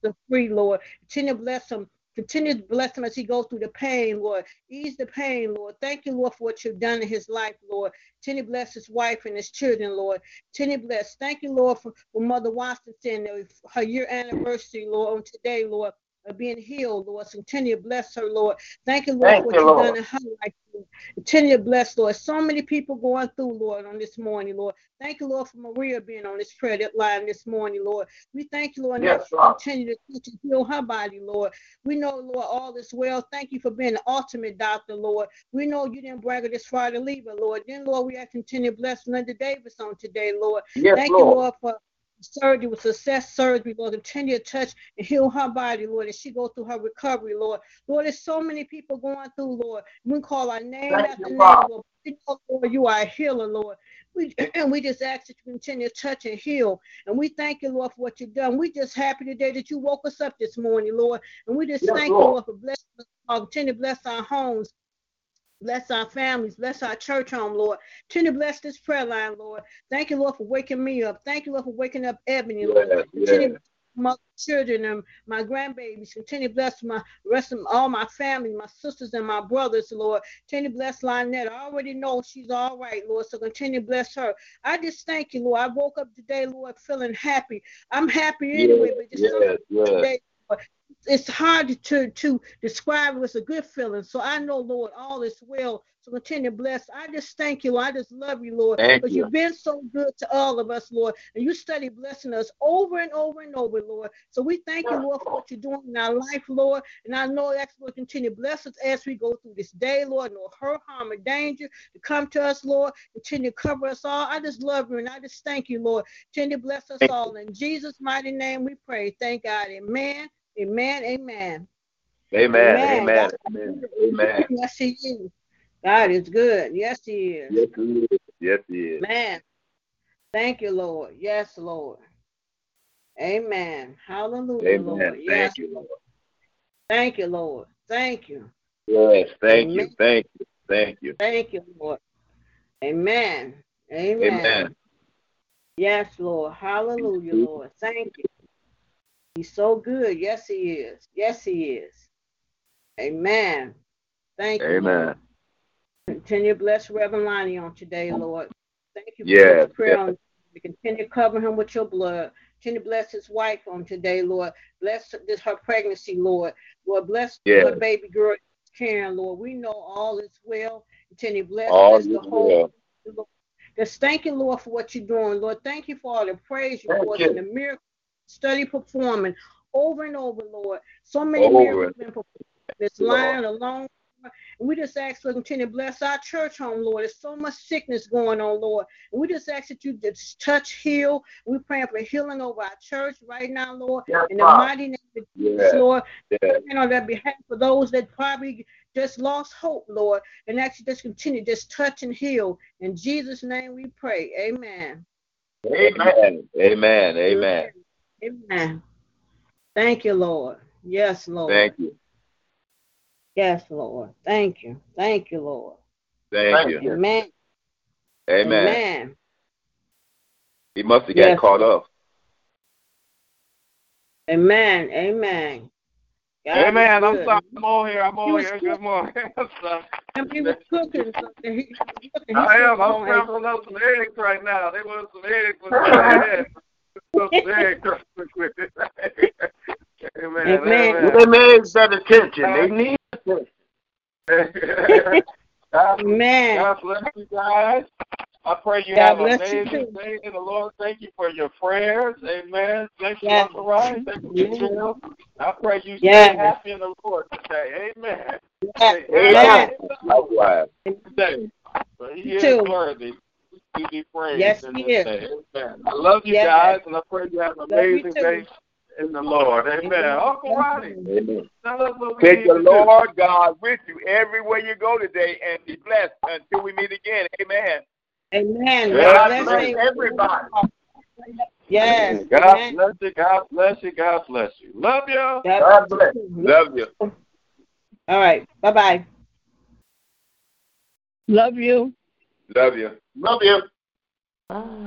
the free, Lord. Continue to bless him. Continue to bless him as he goes through the pain, Lord. Ease the pain, Lord. Thank you, Lord, for what you've done in his life, Lord. Continue to bless his wife and his children, Lord. Continue to bless. Thank you, Lord, for, for Mother Washington, her year anniversary, Lord, on today, Lord, of being healed, Lord. So continue to bless her, Lord. Thank you, Lord, Thank for what you, you've Lord. done in her life, Continue to bless, Lord. So many people going through, Lord, on this morning, Lord. Thank you, Lord, for Maria being on this prayer line this morning, Lord. We thank you, Lord, and Yes, you continue to and heal her body, Lord. We know, Lord, all is well. Thank you for being the ultimate doctor, Lord. We know you didn't brag her this far to leave her, Lord. Then, Lord, we ask continue to bless Linda Davis on today, Lord. Yes, Thank Lord. you, Lord, for surgery with success surgery, Lord. Continue to touch and heal her body, Lord, as she goes through her recovery, Lord. Lord, there's so many people going through, Lord. We call our name Thank after you, name. Lord. Lord, you are a healer, Lord. We, [clears throat] and we just ask that you continue to touch and heal. And we thank you, Lord, for what you've done. We just happy today that you woke us up this morning, Lord. And we just Yes, thank you, Lord. Lord, for blessing us. Continue to bless our homes. Bless our families. Bless our church home, Lord. Continue to bless this prayer line, Lord. Thank you, Lord, for waking me up. Thank you, Lord, for waking up Ebony, Lord. Continue bless my children and my grandbabies. Continue to bless my rest of all my family, my sisters and my brothers, Lord. Continue to bless Lynette. I already know she's all right, Lord. So continue to bless her. I just thank you, Lord. I woke up today, Lord, feeling happy. I'm happy anyway, but just something today, Lord, it's hard to to describe it as a good feeling. So I know, Lord, all is well. So continue to bless. I just thank you. I just love you, Lord, Thank because you. you've been so good to all of us, Lord. And you study blessing us over and over and over, Lord. So we thank you, Lord, for what you're doing in our life, Lord. And I know that's will continue to bless us as we go through this day, Lord. No hurt, harm, or danger to come to us, Lord. Continue to cover us all. I just love you and I just thank you, Lord. Continue to bless us Thank all. In Jesus' mighty name we pray. Thank God. Amen. Amen. Amen. Amen. Amen. Amen. Amen. Amen. Yes, He is. God is good. Yes, He is. Yes, he is. Yes, he is. Man. Thank you, Lord. Yes, Lord. Amen. Hallelujah, Amen. Lord. Yes. Thank you, Lord. Thank you, Lord. Thank you. Yes, thank you. Thank you. Thank you. Thank you, Lord. Amen. Amen. Amen. Yes, Lord. Hallelujah, Lord. Thank you. He's so good. Yes, He is. Yes, He is. Amen. Thank you. Amen. Continue to bless Reverend Lonnie on today, Lord. Thank you for Yes, prayer. yes. On, continue to cover him with your blood. Continue to bless his wife on today, Lord. Bless this her pregnancy, Lord. Lord, bless Yes. her baby girl, Karen, Lord. We know all is well. Continue to bless, All bless the whole. well. Lord. Just thank you, Lord, for what you're doing, Lord. Thank you for all the praise you. and the miracle study performing over and over, Lord. So many Over. miracles been performed. This line alone. We just ask for continue to bless our church home, Lord. There's so much sickness going on, Lord. And we just ask that you just touch, heal. We're praying for healing over our church right now, Lord. Yes, In the mighty name of Jesus. Lord. Yes. Praying on that behalf for those that probably just lost hope, Lord. And actually just continue, just touch and heal. In Jesus' name we pray. Amen. Amen. Amen. Amen. Amen. Thank you, Lord. Yes, Lord. Thank you. Yes, Lord. Thank you. Thank you, Lord. Thank you. Amen. Amen. Amen. He must have got Yes. caught up. Amen. Amen. God Hey man, is I'm good. sorry. I'm on here. I'm He on was here. cook- Good morning. [laughs] I'm sorry. and he was cooking something. He, [laughs] he was cooking. He I am. I'm "Oh, scrambling up some eggs right now. They want some eggs. [laughs] Let's go ahead. [laughs] Some eggs real quick. Amen. Amen. amen. Give them that attention. They need attention. [laughs] God, Amen. God bless you guys. I pray you God have an bless you amazing day in the Lord. Thank you for your prayers. Amen. Thank you, Yes. Uncle Ryan. Thank you, Yes. I pray you Yes. stay happy in the Lord today. Amen. Yes. Amen. Amen. Likewise. Today. For he is Too. worthy to be praised Yes, in he this is. day. Amen. I love you Yes. guys, and I pray you have an Love amazing day in the Lord. Amen. Amen. Uncle Ronnie, Amen. tell us what we Take the to do. Lord God with you everywhere you go today and be blessed until we meet again. Amen. Amen. God God bless bless everybody. Yes. God Amen. bless you. God bless you. God bless you. Love you. God God bless. you. Love you. All right. Bye bye. Love you. Love you. Love you. Bye.